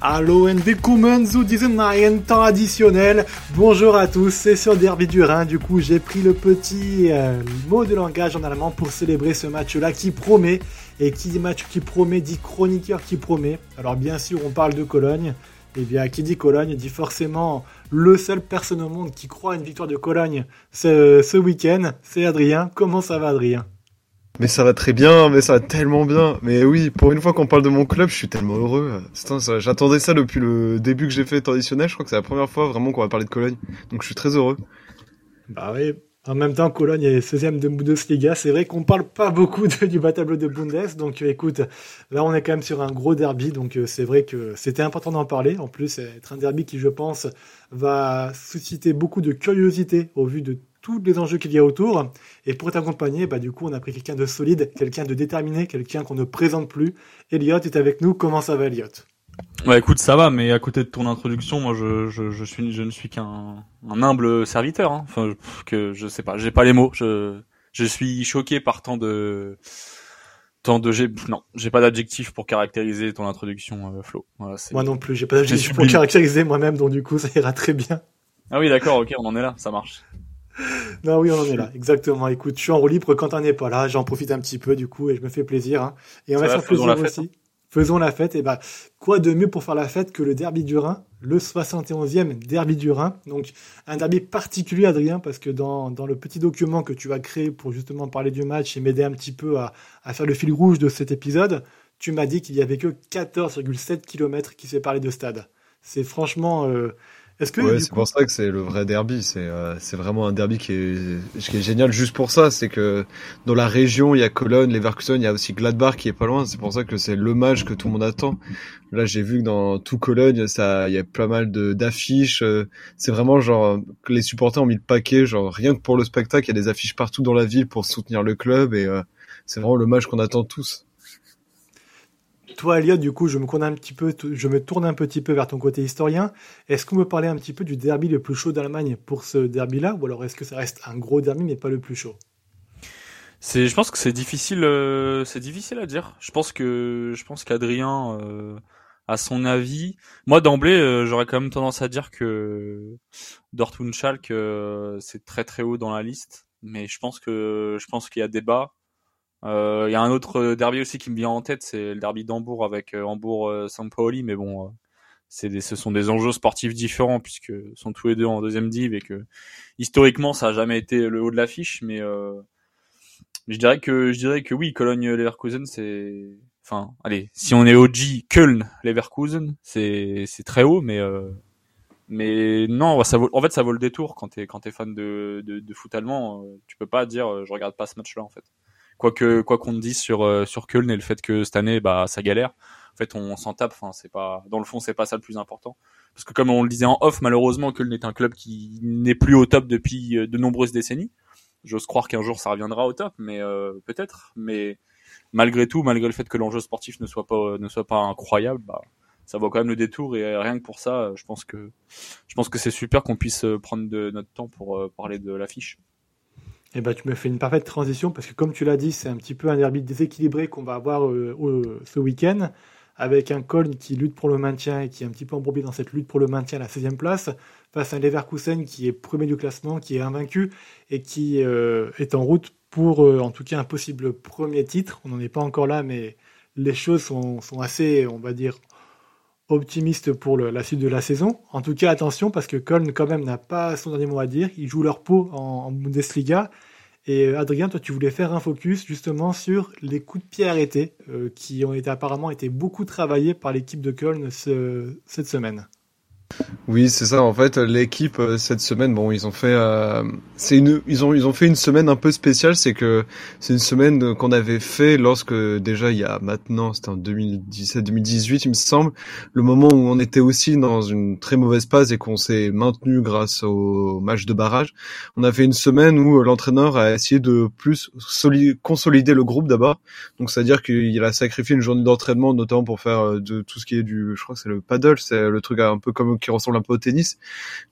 Hallo and willkommen zu diesem neuen temps additionnel. Bonjour à tous, c'est sur Derby du Rhin. Du coup, j'ai pris le petit euh, mot de langage en allemand pour célébrer ce match-là qui promet. Et qui dit match qui promet dit chroniqueur qui promet. Alors bien sûr, on parle de Cologne. Et bien, qui dit Cologne dit forcément le seul personne au monde qui croit à une victoire de Cologne ce, ce week-end. C'est Adrien. Comment ça va, Adrien? Mais ça va très bien, mais ça va tellement bien. Mais oui, pour une fois qu'on parle de mon club, je suis tellement heureux. J'attendais ça depuis le début que j'ai fait traditionnel. Je crois que c'est la première fois vraiment qu'on va parler de Cologne. Donc je suis très heureux. Bah oui. En même temps, Cologne est 16e de Bundesliga. C'est vrai qu'on parle pas beaucoup du bas tableau de Bundes. Donc écoute, là on est quand même sur un gros derby. Donc euh, c'est vrai que c'était important d'en parler. En plus, être un derby qui, je pense, va susciter beaucoup de curiosité au vu de tous les enjeux qu'il y a autour. Et pour t'accompagner, bah, du coup, on a pris quelqu'un de solide, quelqu'un de déterminé, quelqu'un qu'on ne présente plus. Elliot est avec nous. Comment ça va, Elliot Ouais, écoute, ça va, mais à côté de ton introduction, moi, je, je, je suis, je ne suis qu'un un humble serviteur. Hein. Enfin, que je sais pas, j'ai pas les mots. Je, je suis choqué par tant de, tant de, j'ai, non, j'ai pas d'adjectif pour caractériser ton introduction, euh, Flo. moi non plus, j'ai pas d'adjectif pour caractériser moi-même, donc du coup, ça ira très bien. Ah oui, d'accord, ok, on en est là, ça marche. non, oui, on en est là. Exactement. Écoute, je suis en roue libre quand on n'est pas là. J'en profite un petit peu, du coup, et je me fais plaisir. Hein. Et on va faire plaisir aussi. Hein. Faisons la fête. Et bah, quoi de mieux pour faire la fête que le derby du Rhin, le 71e derby du Rhin? Donc, un derby particulier, Adrien, parce que dans, dans le petit document que tu as créé pour justement parler du match et m'aider un petit peu à, à faire le fil rouge de cet épisode, tu m'as dit qu'il y avait que 14,7 km qui séparaient de stade. C'est franchement, euh, est-ce que ouais, c'est pour ça que c'est le vrai derby. C'est euh, c'est vraiment un derby qui est qui est génial juste pour ça. C'est que dans la région, il y a Cologne, Leverkusen, il y a aussi Gladbach qui est pas loin. C'est pour ça que c'est le match que tout le monde attend. Là, j'ai vu que dans tout Cologne, ça, il y a pas mal de d'affiches. Euh, c'est vraiment genre que les supporters ont mis le paquet. Genre rien que pour le spectacle, il y a des affiches partout dans la ville pour soutenir le club et euh, c'est vraiment le match qu'on attend tous. Toi, Elliot, du coup, je me, tourne un petit peu vers ton côté historien. Est-ce qu'on peut parler un petit peu du derby le plus chaud d'Allemagne pour ce derby-là Ou alors est-ce que ça reste un gros derby mais pas le plus chaud? C'est, je pense que c'est difficile, euh, c'est difficile à dire. Je pense que, je pense qu'Adrien euh, a son avis. Moi, d'emblée, euh, j'aurais quand même tendance à dire que Dortmund Schalke c'est très très haut dans la liste, mais je pense que, je pense qu'il y a débat. Euh, il y a un autre derby aussi qui me vient en tête, c'est le derby d'Hambourg avec euh, Hambourg-Saint Pauli, mais bon, euh, c'est des, ce sont des enjeux sportifs différents puisque sont tous les deux en deuxième div et que historiquement ça a jamais été le haut de l'affiche, mais je dirais que je dirais que oui, Cologne-Leverkusen c'est, enfin, allez, si on est OG Köln-Leverkusen, c'est c'est très haut, mais mais non, ça vaut, en fait, ça vaut le détour quand t'es quand t'es fan de, de, de foot allemand. Tu peux pas dire je regarde pas ce match-là en fait quoi que quoi qu'on dise sur euh, sur Köln et le fait que cette année bah ça galère en fait on s'en tape enfin c'est pas dans le fond c'est pas ça le plus important. Parce que comme on le disait en off malheureusement Köln est un club qui n'est plus au top depuis euh, de nombreuses décennies. J'ose croire qu'un jour ça reviendra au top mais euh, peut-être. Mais malgré tout malgré le fait que l'enjeu sportif ne soit pas ne soit pas incroyable bah ça vaut quand même le détour. Et rien que pour ça je pense que je pense que c'est super qu'on puisse prendre de notre temps pour parler de l'affiche eh ben, tu me fais une parfaite transition parce que comme tu l'as dit, c'est un petit peu un derby déséquilibré qu'on va avoir euh, ce week-end avec un Köln qui lutte pour le maintien et qui est un petit peu embourbé dans cette lutte pour le maintien à la 16e place face à un Leverkusen qui est premier du classement, qui est invaincu et qui euh, est en route pour euh, en tout cas un possible premier titre. On n'en est pas encore là, mais les choses sont assez, on va dire, optimiste pour la suite de la saison. En tout cas, attention parce que Köln quand même n'a pas son dernier mot à dire. Ils jouent leur peau en, Bundesliga. Et euh, Adrien, toi, tu voulais faire un focus justement sur les coups de pied arrêtés euh, qui ont été apparemment été beaucoup travaillés par l'équipe de Köln cette semaine. Oui, c'est ça. En fait, l'équipe euh, cette semaine, bon, ils ont fait, euh, c'est une, ils ont, ils ont fait une semaine un peu spéciale. C'est que c'est une semaine qu'on avait fait lorsque déjà il y a maintenant, c'était en 2017-2018, il me semble, le moment où on était aussi dans une très mauvaise passe et qu'on s'est maintenu grâce au match de barrage. On a fait une semaine où l'entraîneur a essayé de plus consolider le groupe d'abord. Donc, c'est-à-dire qu'il a sacrifié une journée d'entraînement, notamment pour faire euh, de tout ce qui est du, je crois que c'est le paddle, c'est le truc un peu comme qui ressemble un peu au tennis.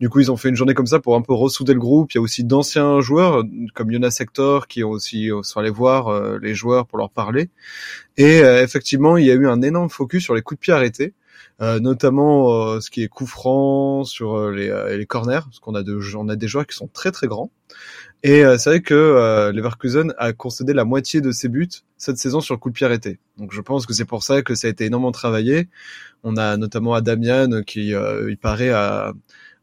Du coup, ils ont fait une journée comme ça pour un peu ressouder le groupe. Il y a aussi d'anciens joueurs comme Jonas Hector qui ont aussi sont allés voir euh, les joueurs pour leur parler. Et euh, effectivement, il y a eu un énorme focus sur les coups de pied arrêtés. notamment ce qui est coup franc sur les, les corners, parce qu'on a, a des joueurs qui sont très très grands. Et c'est vrai que Leverkusen a concédé la moitié de ses buts cette saison sur coup de pied arrêté. Donc je pense que c'est pour ça que ça a été énormément travaillé. On a notamment Adamian qui, il paraît, a,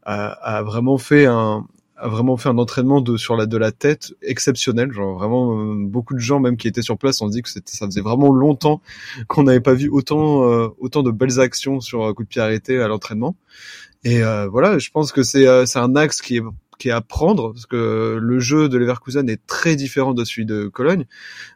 a, a vraiment fait un, a vraiment fait un entraînement de sur la de la tête exceptionnel genre vraiment euh, beaucoup de gens même qui étaient sur place ont dit que ça faisait vraiment longtemps qu'on n'avait pas vu autant euh, autant de belles actions sur un coup de pied arrêté à l'entraînement et euh, voilà je pense que c'est c'est un axe qui est qui est à prendre parce que le jeu de Leverkusen est très différent de celui de Cologne.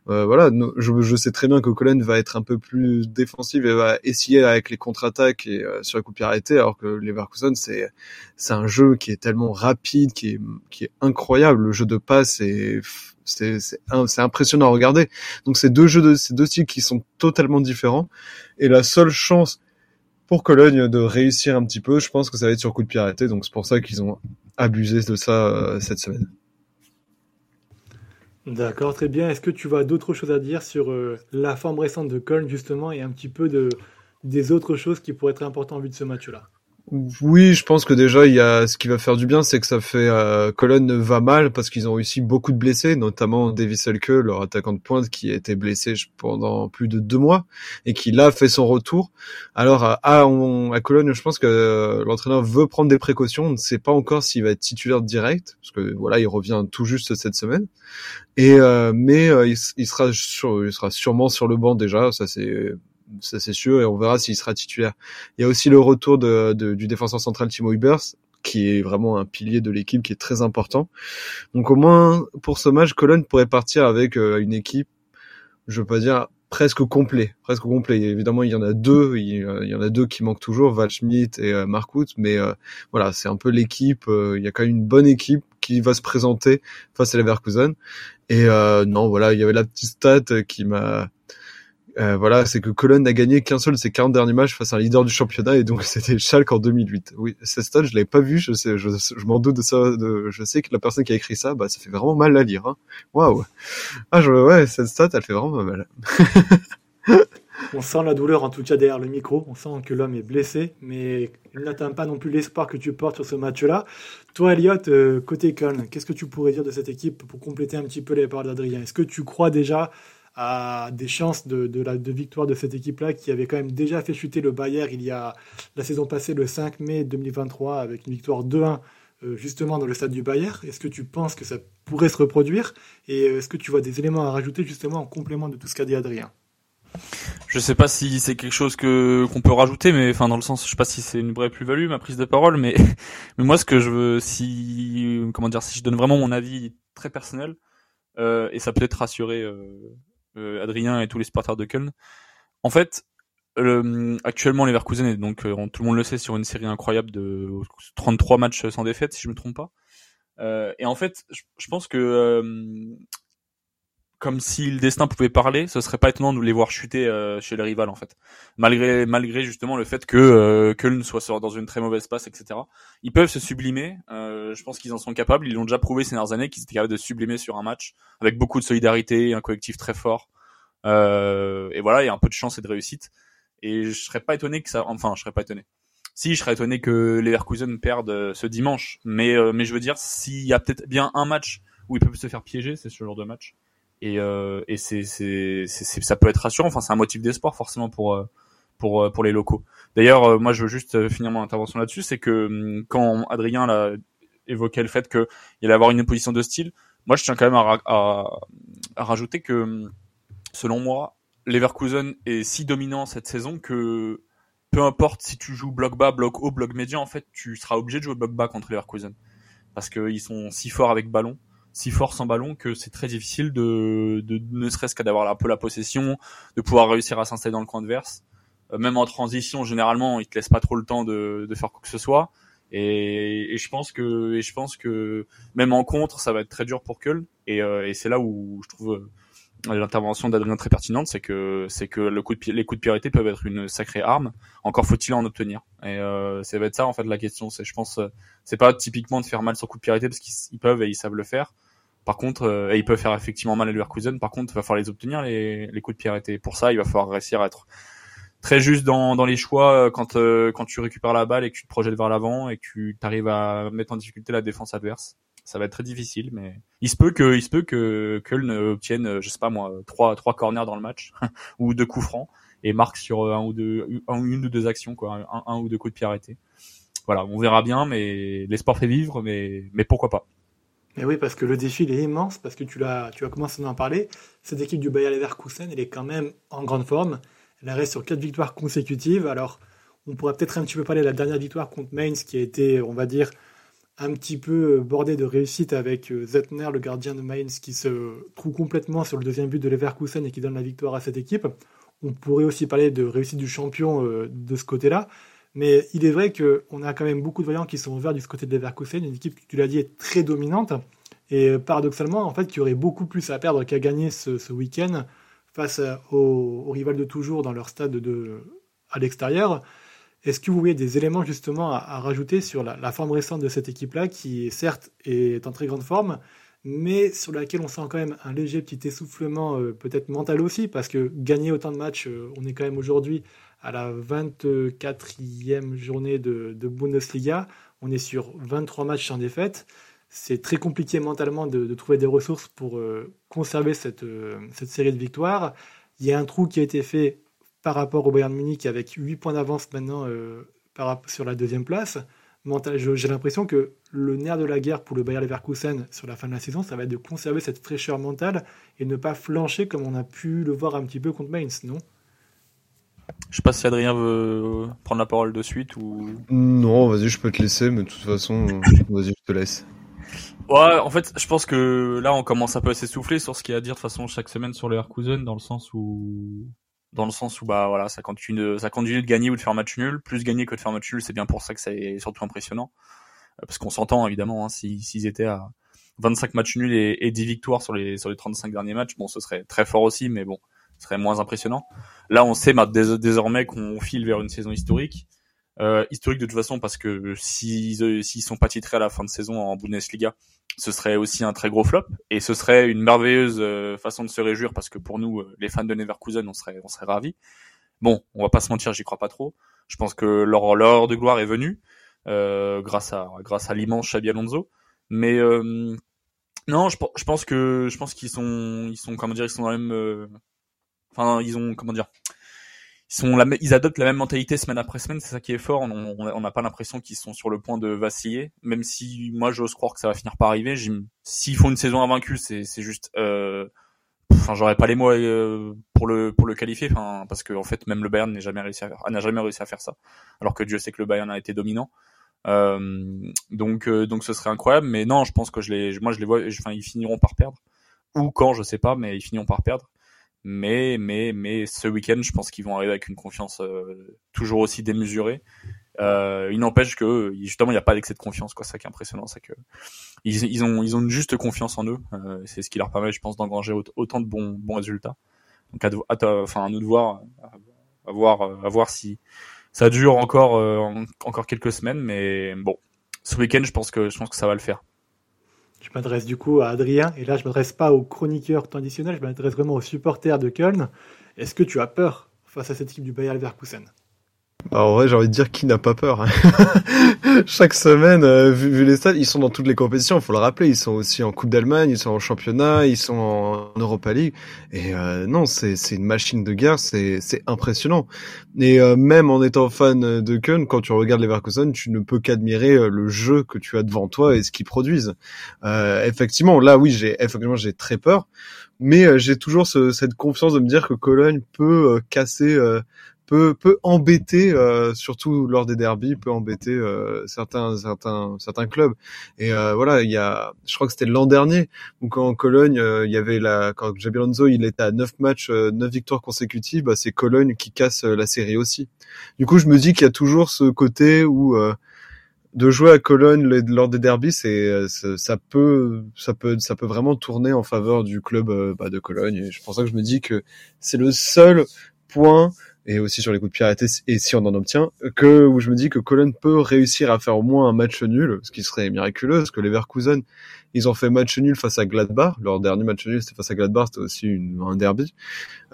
Euh, voilà, je, sais très bien que Cologne va être un peu plus défensive et va essayer avec les contre-attaques et euh, sur la coup arrêté, alors que Leverkusen c'est c'est un jeu qui est tellement rapide, qui est qui est incroyable. Le jeu de passe est c'est c'est impressionnant à regarder. Donc c'est deux jeux de ces deux styles qui sont totalement différents et la seule chance pour Cologne de réussir un petit peu, je pense que ça va être sur coup de pied. Donc c'est pour ça qu'ils ont abusé de ça euh, cette semaine. D'accord, très bien. Est-ce que tu vois d'autres choses à dire sur euh, la forme récente de Cologne justement et un petit peu de, des autres choses qui pourraient être importantes en vue de ce match-là? Oui, je pense que déjà il y a ce qui va faire du bien, c'est que ça fait euh, Cologne va mal parce qu'ils ont réussi beaucoup de blessés, notamment Davis Selke, leur attaquant de pointe, qui a été blessé pendant plus de deux mois et qui là fait son retour. Alors à, à, Cologne, je pense que euh, l'entraîneur veut prendre des précautions. On ne sait pas encore s'il va être titulaire direct parce que voilà, il revient tout juste cette semaine. Et euh, mais euh, il, il, sera sur, il sera sûrement sur le banc déjà. Ça c'est ça c'est sûr, et on verra s'il sera titulaire. Il y a aussi le retour de, du défenseur central Timo Hubers, qui est vraiment un pilier de l'équipe, qui est très important. Donc au moins pour ce match, Cologne pourrait partir avec euh, une équipe, je veux pas dire presque complet, presque complet. évidemment, il y en a deux, il, y en a deux qui manquent toujours, Valschmidt et euh, Markout, mais euh, voilà, c'est un peu l'équipe. il y a quand même une bonne équipe qui va se présenter face à Leverkusen. Et non, voilà, il y avait la petite stat qui m'a euh, voilà, c'est que Cologne n'a gagné qu'un seul de ses 40 derniers matchs face à un leader du championnat et donc c'était Schalke en 2008. Oui, cette stat, je l'avais pas vu, je m'en doute de ça, de, je sais que la personne qui a écrit ça, bah, ça fait vraiment mal à lire, hein. Waouh. Ah, je, ouais, cette stat, elle fait vraiment mal. on sent la douleur en tout cas derrière le micro, on sent que l'homme est blessé, mais il n'atteint pas non plus l'espoir que tu portes sur ce match-là. Toi, Elliot, euh, côté Cologne, qu'est-ce que tu pourrais dire de cette équipe pour compléter un petit peu les paroles d'Adrien? Est-ce que tu crois déjà à des chances de, de, la, de victoire de cette équipe-là qui avait quand même déjà fait chuter le Bayern il y a la saison passée, le 5 mai 2023, avec une victoire 2-1 euh, justement dans le stade du Bayern. Est-ce que tu penses que ça pourrait se reproduire? Et euh, est-ce que tu vois des éléments à rajouter justement en complément de tout ce qu'a dit Adrien? Je sais pas si c'est quelque chose que qu'on peut rajouter, mais enfin dans le sens, je sais pas si c'est une vraie plus-value ma prise de parole, mais mais moi ce que je veux, si comment dire, si je donne vraiment mon avis très personnel, euh, et ça peut être rassurer euh, Adrien et tous les supporters de Köln. En fait, actuellement, Leverkusen est donc, euh, tout le monde le sait, sur une série incroyable de 33 matchs sans défaite, si je me trompe pas. Euh, et en fait, je, pense que comme si le destin pouvait parler, ce serait pas étonnant de les voir chuter chez les rivales en fait. Malgré malgré justement le fait que euh, Köln soit dans une très mauvaise passe, etc. Ils peuvent se sublimer. je pense qu'ils en sont capables. Ils l'ont déjà prouvé ces dernières années qu'ils étaient capables de sublimer sur un match avec beaucoup de solidarité, un collectif très fort. Euh, et voilà, il y a un peu de chance et de réussite. Et je serais pas étonné que ça, enfin, je serais pas étonné. Si, je serais étonné que Leverkusen perdent euh, ce dimanche. Mais, euh, mais je veux dire, s'il y a peut-être bien un match où ils peuvent se faire piéger, c'est ce genre de match. Et, euh, et c'est, c'est, c'est, ça peut être rassurant. Enfin, c'est un motif d'espoir forcément pour, pour, pour les locaux. D'ailleurs, moi, je veux juste finir mon intervention là-dessus, c'est que hum, quand Adrien l'a évoqué le fait qu'il allait avoir une position de style, moi, je tiens quand même à rajouter que hum, selon moi, Leverkusen est si dominant cette saison que peu importe si tu joues bloc bas, bloc haut, bloc médian, en fait, tu seras obligé de jouer bloc bas contre Leverkusen. Parce qu'ils sont si forts avec ballon, si forts sans ballon que c'est très difficile de, de ne serait-ce qu'à d'avoir un peu la possession, de pouvoir réussir à s'installer dans le coin adverse. Euh, même en transition, généralement, ils te laissent pas trop le temps de, de faire quoi que ce soit. Et, et, je pense que, et je pense que même en contre, ça va être très dur pour Köln. Et, euh, et c'est là où je trouve l'intervention d'Adrien très pertinente, c'est que c'est que le coup de les coups de priorité peuvent être une sacrée arme. Encore faut-il en obtenir. Et euh, ça va être ça en fait la question. C'est, je pense, euh, c'est pas typiquement de faire mal sur coup de priorité parce qu'ils peuvent et ils savent le faire. Par contre, euh, et ils peuvent faire effectivement mal à Leverkusen. Par contre, il va falloir les obtenir les, les coups de priorité. Pour ça, il va falloir réussir à être très juste dans, dans les choix quand quand tu récupères la balle et que tu te projettes vers l'avant et que tu arrives à mettre en difficulté la défense adverse ça va être très difficile, mais il se peut que, il se peut que Köln obtienne, je sais pas moi, trois, trois corners dans le match ou deux coups francs et marque sur un ou deux, une ou deux actions quoi, un, ou deux coups de pied arrêtés. Voilà, on verra bien, mais l'espoir fait vivre, mais, mais pourquoi pas. Mais oui, parce que le défi il est immense, parce que tu l'as, tu as commencé à en parler. Cette équipe du Bayer Leverkusen, elle est quand même en grande forme. Elle reste sur quatre victoires consécutives. Alors, on pourrait peut-être un petit peu parler de la dernière victoire contre Mainz, qui a été, on va dire, un petit peu euh, bordé de réussite avec euh, Zetner, le gardien de Mainz, qui se trouve complètement sur le deuxième but de Leverkusen et qui donne la victoire à cette équipe. On pourrait aussi parler de réussite du champion euh, de ce côté-là. Mais il est vrai qu'on a quand même beaucoup de voyants qui sont ouverts du côté de Leverkusen, une équipe, tu l'as dit, est très dominante. Et paradoxalement, en fait, qui aurait beaucoup plus à perdre qu'à gagner ce, week-end face aux, rivales de toujours dans leur stade de, à l'extérieur. Est-ce que vous voyez des éléments justement à, rajouter sur la, forme récente de cette équipe-là, qui certes est en très grande forme, mais sur laquelle on sent quand même un léger petit essoufflement, euh, peut-être mental aussi, parce que gagner autant de matchs, euh, on est quand même aujourd'hui à la 24e journée de, Bundesliga, on est sur 23 matchs sans défaite. C'est très compliqué mentalement de, trouver des ressources pour euh, conserver cette, cette série de victoires. Il y a un trou qui a été fait par rapport au Bayern Munich avec 8 points d'avance maintenant euh, par, sur la deuxième place. J'ai l'impression que le nerf de la guerre pour le Bayern Leverkusen sur la fin de la saison, ça va être de conserver cette fraîcheur mentale et ne pas flancher comme on a pu le voir un petit peu contre Mainz, non? Je sais pas si Adrien veut prendre la parole de suite ou. Non, vas-y, je peux te laisser, mais de toute façon, vas-y, je te laisse. Ouais, en fait, je pense que là, on commence un peu à s'essouffler sur ce qu'il y a à dire de toute façon chaque semaine sur le Leverkusen, dans le sens où dans le sens où bah voilà ça continue de, ça continue de gagner ou de faire match nul. Plus gagner que de faire match nul c'est bien pour ça que c'est surtout impressionnant. Euh, parce qu'on s'entend évidemment hein, s'ils étaient à 25 matchs nuls et, et 10 victoires sur les sur les 35 derniers matchs bon ce serait très fort aussi mais bon ce serait moins impressionnant. Là on sait désormais qu'on file vers une saison historique euh, historique de toute façon parce que s'ils s'ils sont pas titrés à la fin de saison en Bundesliga ce serait aussi un très gros flop et ce serait une merveilleuse euh, façon de se réjouir parce que pour nous, euh, les fans de Neverkusen, on serait, on serait ravis. Bon, on va pas se mentir, j'y crois pas trop. Je pense que leur, leur de gloire est venue euh, grâce à grâce à l'immense Xabi Alonso. Mais euh, non, je, je, pense que je pense qu'ils sont ils sont comment dire ils sont dans la même enfin ils ont comment dire sont la, ils adoptent la même mentalité semaine après semaine, c'est ça qui est fort. On n'a pas l'impression qu'ils sont sur le point de vaciller, même si moi j'ose croire que ça va finir par arriver. S'ils font une saison invaincue, c'est juste, euh, enfin j'aurais pas les mots euh, pour le pour le qualifier, enfin parce que en fait même le Bayern n'a jamais réussi à n'a jamais réussi à faire ça, alors que Dieu sait que le Bayern a été dominant. Euh, donc euh, donc ce serait incroyable, mais non, je pense que je les, moi je les vois, enfin ils finiront par perdre ou quand je sais pas, mais ils finiront par perdre. Mais, mais, mais ce week-end, je pense qu'ils vont arriver avec une confiance euh, toujours aussi démesurée. Euh, il n'empêche que justement il n'y a pas d'excès de confiance quoi. Ça qui est impressionnant c'est que ils, ont ils ont une juste confiance en eux. Euh, c'est ce qui leur permet je pense d'engranger autant de bons bons résultats. Donc à, à, enfin à nous de voir à, voir à voir si ça dure encore euh, encore quelques semaines. Mais bon ce week-end je pense que je pense que ça va le faire je m'adresse du coup à Adrien, et là je m'adresse pas aux chroniqueurs traditionnels, je m'adresse vraiment aux supporters de Köln. Est-ce que tu as peur face à cette équipe du Bayer Leverkusen? Bah, en vrai, j'ai envie de dire qui n'a pas peur. Hein. Chaque semaine, euh, vu, les stades, ils sont dans toutes les compétitions. Faut le rappeler, ils sont aussi en Coupe d'Allemagne, ils sont en championnat, ils sont en, Europa League. Et euh, non, c'est une machine de guerre, c'est impressionnant. Et euh, même en étant fan de Köln, quand tu regardes les Leverkusen, tu ne peux qu'admirer le jeu que tu as devant toi et ce qu'ils produisent. effectivement, là, oui, j'ai effectivement j'ai très peur, mais j'ai toujours cette confiance de me dire que Cologne peut casser peut peut embêter euh, surtout lors des derbies peut embêter euh, certains certains certains clubs et euh, voilà il y a je crois que c'était l'an dernier où quand en Cologne il y avait la quand Javier il était à 9 matchs 9 victoires consécutives bah, c'est Cologne qui casse la série aussi du coup je me dis qu'il y a toujours ce côté où de jouer à Cologne lors des derbies, c'est ça peut ça peut ça peut vraiment tourner en faveur du club bah, de Cologne. Et je pense que je me dis que c'est le seul point et aussi sur les coups de pied arrêtés et si on en obtient que où je me dis que Cologne peut réussir à faire au moins un match nul ce qui serait miraculeux parce que les Verkusen ils ont fait match nul face à Gladbach. Leur dernier match nul c'était face à Gladbach c'était aussi un derby.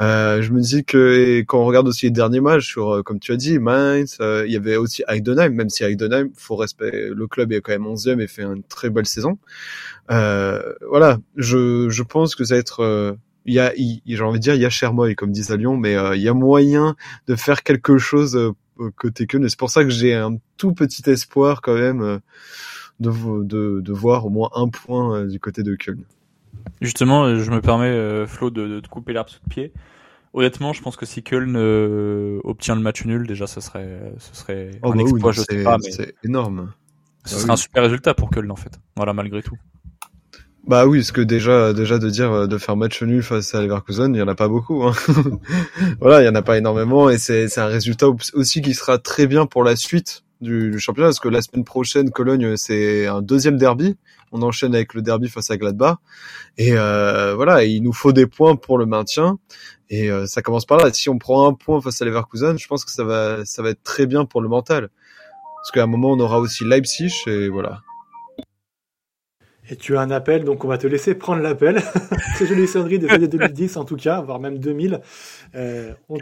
Euh, je me dis que quand on regarde aussi les derniers matchs sur euh, comme tu as dit Mainz euh, il y avait aussi Heidenheim même si Heidenheim faut respect le club est quand même 11e et fait une très belle saison. Euh, voilà je je pense que ça va être il y a, j'ai envie de dire, il y a Chermoy, comme disent à Lyon, mais euh, il y a moyen de faire quelque chose euh, côté. Et c'est pour ça que j'ai un tout petit espoir quand même euh, de, de, de, voir au moins un point du côté de Köln. Justement, je me permets, Flo, de, de te couper l'arbre sous le pied. Honnêtement, je pense que si Köln obtient le match nul, déjà, ce serait, ce serait oh, un bah exploit. Oui, je sais pas, mais c'est énorme. Ce bah serait un super résultat pour Köln, en fait. Voilà, malgré tout. Bah oui, parce que déjà, déjà de dire euh, de faire match nul face à Leverkusen, il y en a pas beaucoup. Hein. voilà, il y en a pas énormément, et c'est un résultat aussi qui sera très bien pour la suite du, du championnat, parce que la semaine prochaine, Cologne, c'est un deuxième derby. On enchaîne avec le derby face à Gladbach, et euh, voilà, il nous faut des points pour le maintien, et euh, ça commence par là. Si on prend un point face à Leverkusen, je pense que ça va ça va être très bien pour le mental, parce qu'à un moment on aura aussi Leipzig, et voilà. Et tu as un appel, donc on va te laisser prendre l'appel. Très jolie sonnerie de 2010 en tout cas, voire même 2000. Euh, on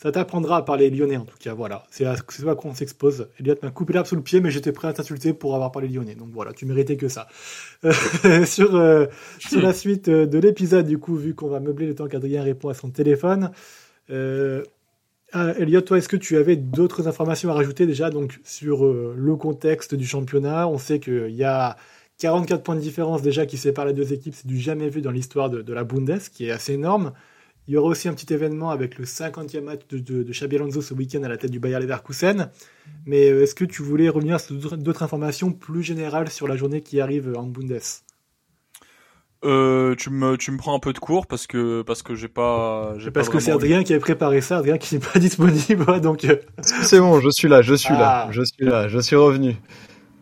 ça t'apprendra à parler lyonnais en tout cas, voilà. C'est à, quoi qu'on s'expose. Elliot m'a coupé l'arbre sous le pied, mais j'étais prêt à t'insulter pour avoir parlé lyonnais. Donc voilà, tu méritais que ça. Euh, sur, euh, sur la suite de l'épisode, du coup, vu qu'on va meubler le temps qu'Adrien répond à son téléphone. Euh, ah, Elliot, toi, est-ce que tu avais d'autres informations à rajouter déjà donc sur le contexte du championnat? On sait qu'il y a 44 points de différence déjà qui séparent les deux équipes, c'est du jamais vu dans l'histoire de, la Bundes, qui est assez énorme. Il y aura aussi un petit événement avec le 50e match de, de, Xabi Alonso ce week-end à la tête du Bayer Leverkusen. Mais euh, est-ce que tu voulais revenir sur d'autres informations plus générales sur la journée qui arrive en Bundes? Euh, tu me tu me prends un peu de cours parce que parce que j'ai pas parce que c'est Adrien qui avait préparé ça Adrien qui n'est pas disponible donc euh. c'est bon je suis là je suis là ah. je suis là je suis revenu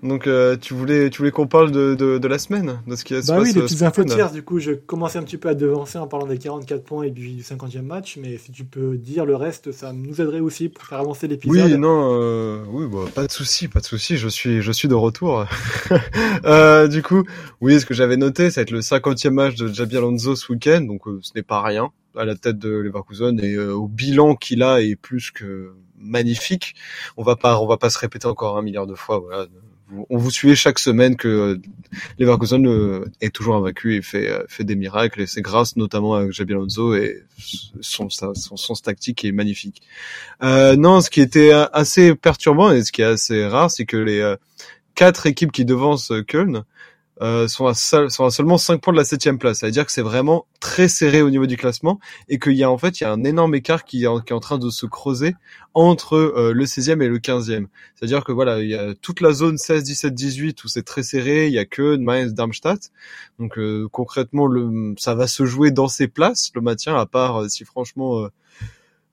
donc euh, tu voulais tu voulais qu'on parle de, de, de, la semaine, de ce qui se bah oui, les petites infos. Du coup, je commençais un petit peu à devancer en parlant des 44 points et du 50e match, mais si tu peux dire le reste, ça nous aiderait aussi pour faire avancer l'épisode. Oui, non, euh, oui, bah, pas de souci, pas de souci. Je suis je suis de retour. euh, du coup, oui, ce que j'avais noté, ça va être le 50e match de Jabi Alonso ce week-end, donc euh, ce n'est pas rien à la tête de Leverkusen et euh, au bilan qu'il a est plus que magnifique. On va pas on va pas se répéter encore un milliard de fois. Voilà on vous suivez chaque semaine que euh, Leverkusen euh, est toujours invaincu et fait euh, fait des miracles et c'est grâce notamment à Jabi Alonso et son son, son tactique est magnifique. Euh, non, ce qui était assez perturbant et ce qui est assez rare, c'est que les quatre équipes qui devancent Köln euh, sont, à sont à seulement 5 points de la septième place. Ça veut dire que c'est vraiment très serré au niveau du classement et qu'il y a en fait il y a un énorme écart qui est en, train de se creuser entre euh, le 16e et le 15e. C'est-à-dire que voilà, il y a toute la zone 16, 17, 18 où c'est très serré, il y a que Mainz, Darmstadt. Donc euh, concrètement, le, ça va se jouer dans ces places, le maintien, à part si franchement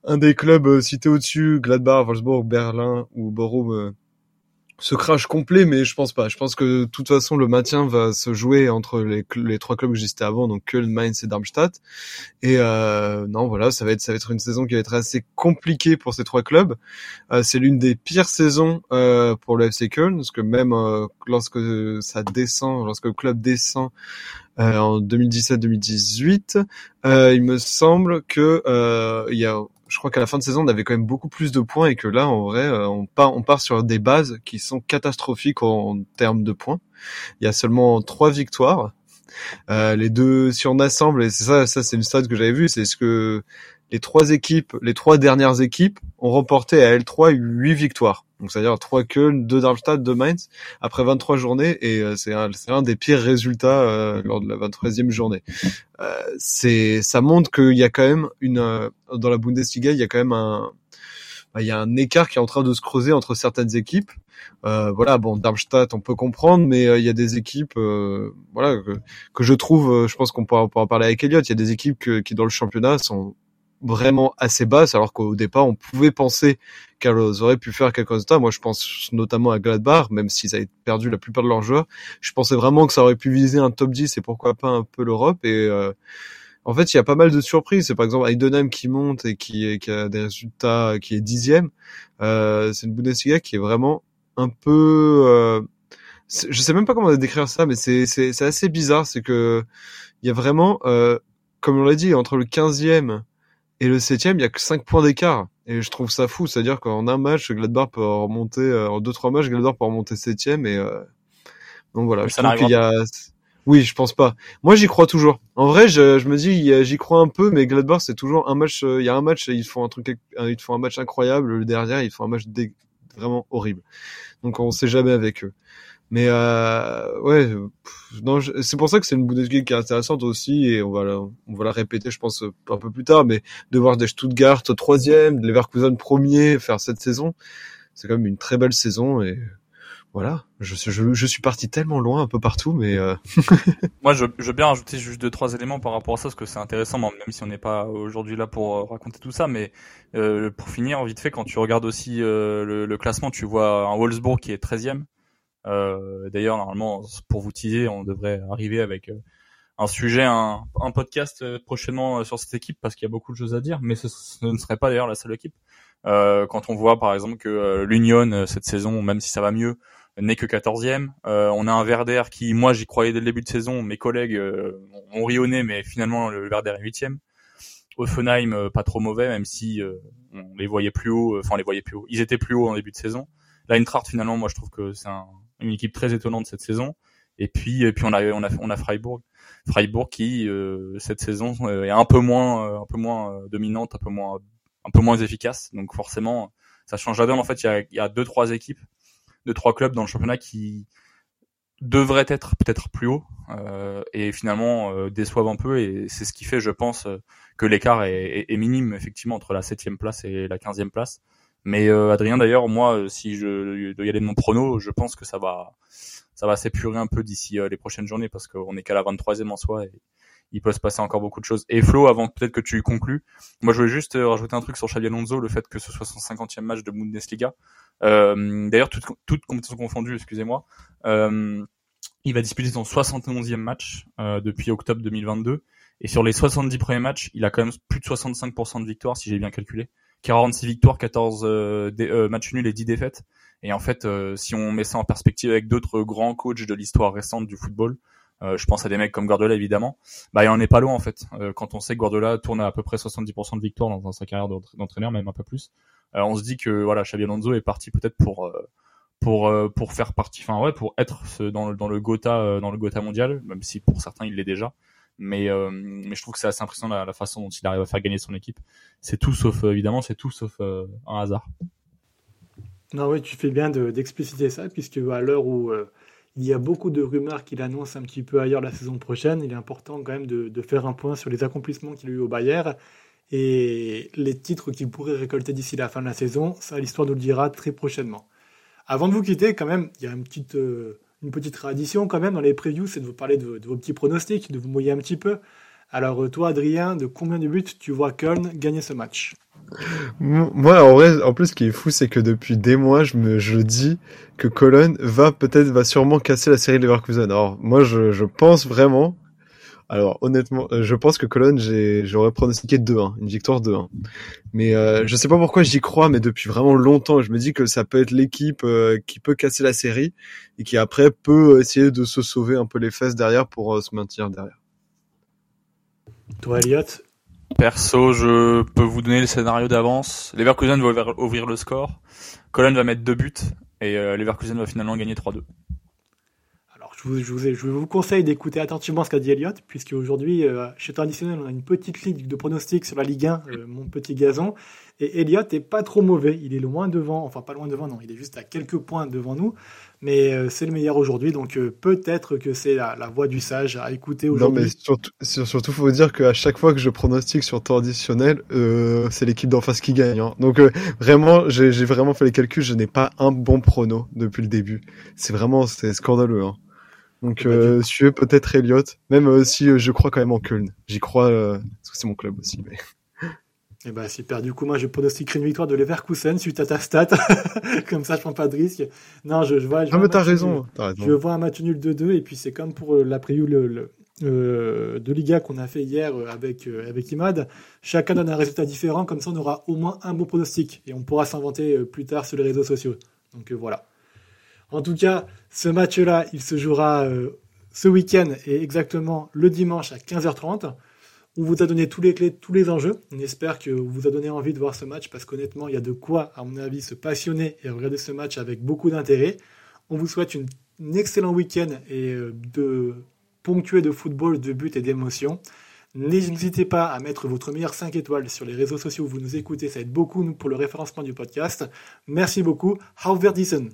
un des clubs cités au-dessus, Gladbach, Wolfsburg, Berlin ou Bochum ce crash complet, mais je pense pas. Je pense que de toute façon le maintien va se jouer entre les, les trois clubs que j'étais avant, donc Köln, Mainz et Darmstadt. Et euh, non, voilà, ça va être ça va être une saison qui va être assez compliquée pour ces trois clubs. Euh, c'est l'une des pires saisons euh, pour le FC Köln, parce que même euh, lorsque ça descend, lorsque le club descend euh, en 2017-2018, il me semble que il y a je crois qu'à la fin de saison, on avait quand même beaucoup plus de points et que là, en vrai, euh, on part, sur des bases qui sont catastrophiques en, termes de points. Il y a seulement trois victoires. Euh, les deux, si on assemble, et c'est ça, ça c'est une stat que j'avais vue, c'est ce que les trois équipes, les trois dernières équipes ont remporté à L3 huit victoires. Donc c'est-à-dire trois Köln, deux Darmstadt, deux Mainz après 23 journées et euh, c'est un, un, des pires résultats euh, lors de la 23e journée. Euh, c'est ça montre qu'il y a quand même une euh, dans la Bundesliga, il y a quand même un bah, il y a un écart qui est en train de se creuser entre certaines équipes. Euh, voilà, bon, Darmstadt, on peut comprendre, mais il y a des équipes, voilà, que, que, je trouve, je pense qu'on pourra, pourra, parler avec Elliott. Il y a des équipes que, qui dans le championnat sont vraiment assez basse, alors qu'au départ, on pouvait penser qu'elles auraient pu faire quelques résultats. Moi, je pense notamment à Gladbach, même s'ils avaient perdu la plupart de leurs joueurs. Je pensais vraiment que ça aurait pu viser un top 10 et pourquoi pas un peu l'Europe. Et euh, en fait, il y a pas mal de surprises. C'est par exemple Heidenheim qui monte et qui, qui a des résultats, qui est dixième. Euh, c'est une Bundesliga qui est vraiment un peu, euh, je sais même pas comment décrire ça, mais c'est c'est assez bizarre. C'est que il y a vraiment, euh, comme on l'a dit, entre le 15e et le 7e, il y a que 5 points d'écart. Et je trouve ça fou, c'est-à-dire qu'en un match, Gladbach peut remonter, euh, en deux trois matchs, Gladbach peut remonter 7e et euh, donc voilà. je trouve qu'il y a oui, je pense pas. Moi, j'y crois toujours. En vrai, je, je me dis, j'y crois un peu, mais Gladbach, c'est toujours un match. Il y a un match, ils font un truc, ils font un match incroyable. Le derrière, ils font un match vraiment horrible. Donc, on sait jamais avec eux. Mais euh, ouais, c'est pour ça que c'est une Bundesliga qui est intéressante aussi, et on va la, on va la répéter, je pense, un peu plus tard. Mais de voir des Stuttgart troisième, Leverkusen premier, faire cette saison, c'est quand même une très belle saison et voilà, je, je, je, suis parti tellement loin un peu partout, mais euh... moi je, je veux bien rajouter juste deux trois éléments par rapport à ça, parce que c'est intéressant, même si on n'est pas aujourd'hui là pour euh, raconter tout ça, mais euh, pour finir vite fait, quand tu regardes aussi euh, le, le, classement, tu vois un Wolfsburg qui est 13e. Euh, D'ailleurs, normalement, pour vous teaser, on devrait arriver avec euh, un sujet, un, podcast prochainement sur cette équipe, parce qu'il y a beaucoup de choses à dire, mais ce, ne serait pas d'ailleurs la seule équipe. quand on voit par exemple que l'Union cette saison, même si ça va mieux, n'est que 14e. Euh, on a un Verder qui, moi, j'y croyais dès le début de saison. Mes collègues euh, ont rionné, mais finalement, le Verder est 8e. Offenheim, euh, pas trop mauvais, même si euh, on les voyait plus haut. Enfin, on les voyait plus haut. Ils étaient plus haut en début de saison. L'Eintracht, finalement, moi, je trouve que c'est un, une équipe très étonnante cette saison. Et puis, puis on a, on a, on a Freiburg, Freiburg qui cette saison est un peu moins, un peu moins dominante, un peu moins, efficace. Donc forcément, ça change la donne. En fait, il y a, y deux, trois équipes de trois clubs dans le championnat qui devraient être peut-être plus haut euh, et finalement euh, déçoivent un peu et c'est ce qui fait je pense euh, que l'écart est, est, minime effectivement entre la septième place et la quinzième place mais euh, Adrien d'ailleurs moi si je dois y aller de mon prono je pense que ça va ça va s'épurer un peu d'ici les prochaines journées parce qu'on est qu'à la 23e en soi et il peut se passer encore beaucoup de choses. Et Flo, avant peut-être que tu conclues, moi je voulais juste rajouter un truc sur Xabi Alonso, le fait que ce soit son 50e match de Bundesliga. Euh, D'ailleurs, toute, toute compétition confondue, excusez-moi. Euh, il va disputer son 71e match euh, depuis octobre 2022. Et sur les 70 premiers matchs, il a quand même plus de 65% de victoires, si j'ai bien calculé. 46 victoires, 14 euh, euh, matchs nuls et 10 défaites. Et en fait, euh, si on met ça en perspective avec d'autres grands coachs de l'histoire récente du football, euh, je pense à des mecs comme Guardiola évidemment, bah il en est pas loin en fait. quand on sait que Guardiola tourne à, à peu près 70% de victoires dans, sa carrière d'entraîneur, même un peu plus, on se dit que voilà, Xabi Alonso est parti peut-être pour pour pour faire partie, enfin ouais, pour être dans le dans le Gotha dans le Gotha mondial, même si pour certains il l'est déjà. Mais mais je trouve que c'est assez impressionnant la, façon dont il arrive à faire gagner son équipe. C'est tout sauf évidemment, c'est tout sauf un hasard. Non oui, tu fais bien d'expliciter ça puisque à l'heure où il y a beaucoup de rumeurs qu'il annonce un petit peu ailleurs la saison prochaine. Il est important quand même de, faire un point sur les accomplissements qu'il a eu au Bayern et les titres qu'il pourrait récolter d'ici la fin de la saison, ça l'histoire nous le dira très prochainement. Avant de vous quitter, quand même, il y a une petite, euh, une petite tradition quand même dans les previews, c'est de vous parler de, vos petits pronostics, de vous mouiller un petit peu. Alors euh, toi, Adrien, de combien de buts tu vois Köln gagner ce match? Moi, en vrai, en plus, ce qui est fou, c'est que depuis des mois, je me, je dis que Cologne va peut-être, va sûrement casser la série Leverkusen. Alors, moi, je, je pense vraiment alors honnêtement, euh, je pense que Cologne, j'aurais pronostiqué 2-1, une victoire 2-1. Mais euh, je sais pas pourquoi j'y crois, mais depuis vraiment longtemps, je me dis que ça peut être l'équipe euh, qui peut casser la série et qui après peut essayer de se sauver un peu les fesses derrière pour euh, se maintenir derrière. Toi, Elliot Perso, je peux vous donner le scénario d'avance. Leverkusen va ouvrir le score. Cologne va mettre deux buts et euh, Leverkusen va finalement gagner 3-2 je vous, je vous, je vous conseille d'écouter attentivement ce qu'a dit Elliot, puisque aujourd'hui, euh, chez Traditionnel, on a une petite ligue de pronostics sur la Ligue 1, euh, mon petit gazon. Et Elliot est pas trop mauvais. Il est loin devant, enfin pas loin devant, non, il est juste à quelques points devant nous. Mais euh, c'est le meilleur aujourd'hui, donc peut-être que c'est la, la, voix du sage à écouter aujourd'hui. Non, mais surtout, surtout, faut dire qu'à chaque fois que je pronostique sur traditionnel, c'est l'équipe d'en face qui gagne. Hein. Donc vraiment, j'ai vraiment fait les calculs. Je n'ai pas un bon prono depuis le début. C'est vraiment, c'est scandaleux. Hein. Donc, bah, euh, suivez peut-être Elliot, même euh, si euh, je crois quand même en Köln. J'y crois, euh, parce que c'est mon club aussi. Mais... Eh bah super, du coup moi je pronostiquerai une victoire de Leverkusen suite à ta stat, comme ça je prends pas de risque. Non, je, je vois... Je ah mais t'as raison, raison, Je vois un match nul 2-2 et puis c'est comme pour la preview, le, le, euh, de Liga qu'on a fait hier avec, avec Imad. Chacun donne un résultat différent, comme ça on aura au moins un bon pronostic et on pourra s'inventer plus tard sur les réseaux sociaux. Donc voilà. En tout cas, ce match-là, il se jouera ce week-end et exactement le dimanche à 15h30. On vous a donné tous les clés, tous les enjeux. On espère que vous a donné envie de voir ce match parce qu'honnêtement, il y a de quoi, à mon avis, se passionner et regarder ce match avec beaucoup d'intérêt. On vous souhaite un excellent week-end et euh, de ponctuer de football, de buts et d'émotions. N'hésitez pas à mettre votre meilleur 5 étoiles sur les réseaux sociaux où vous nous écoutez. Ça aide beaucoup nous, pour le référencement du podcast. Merci beaucoup. Auf Wiedersehen.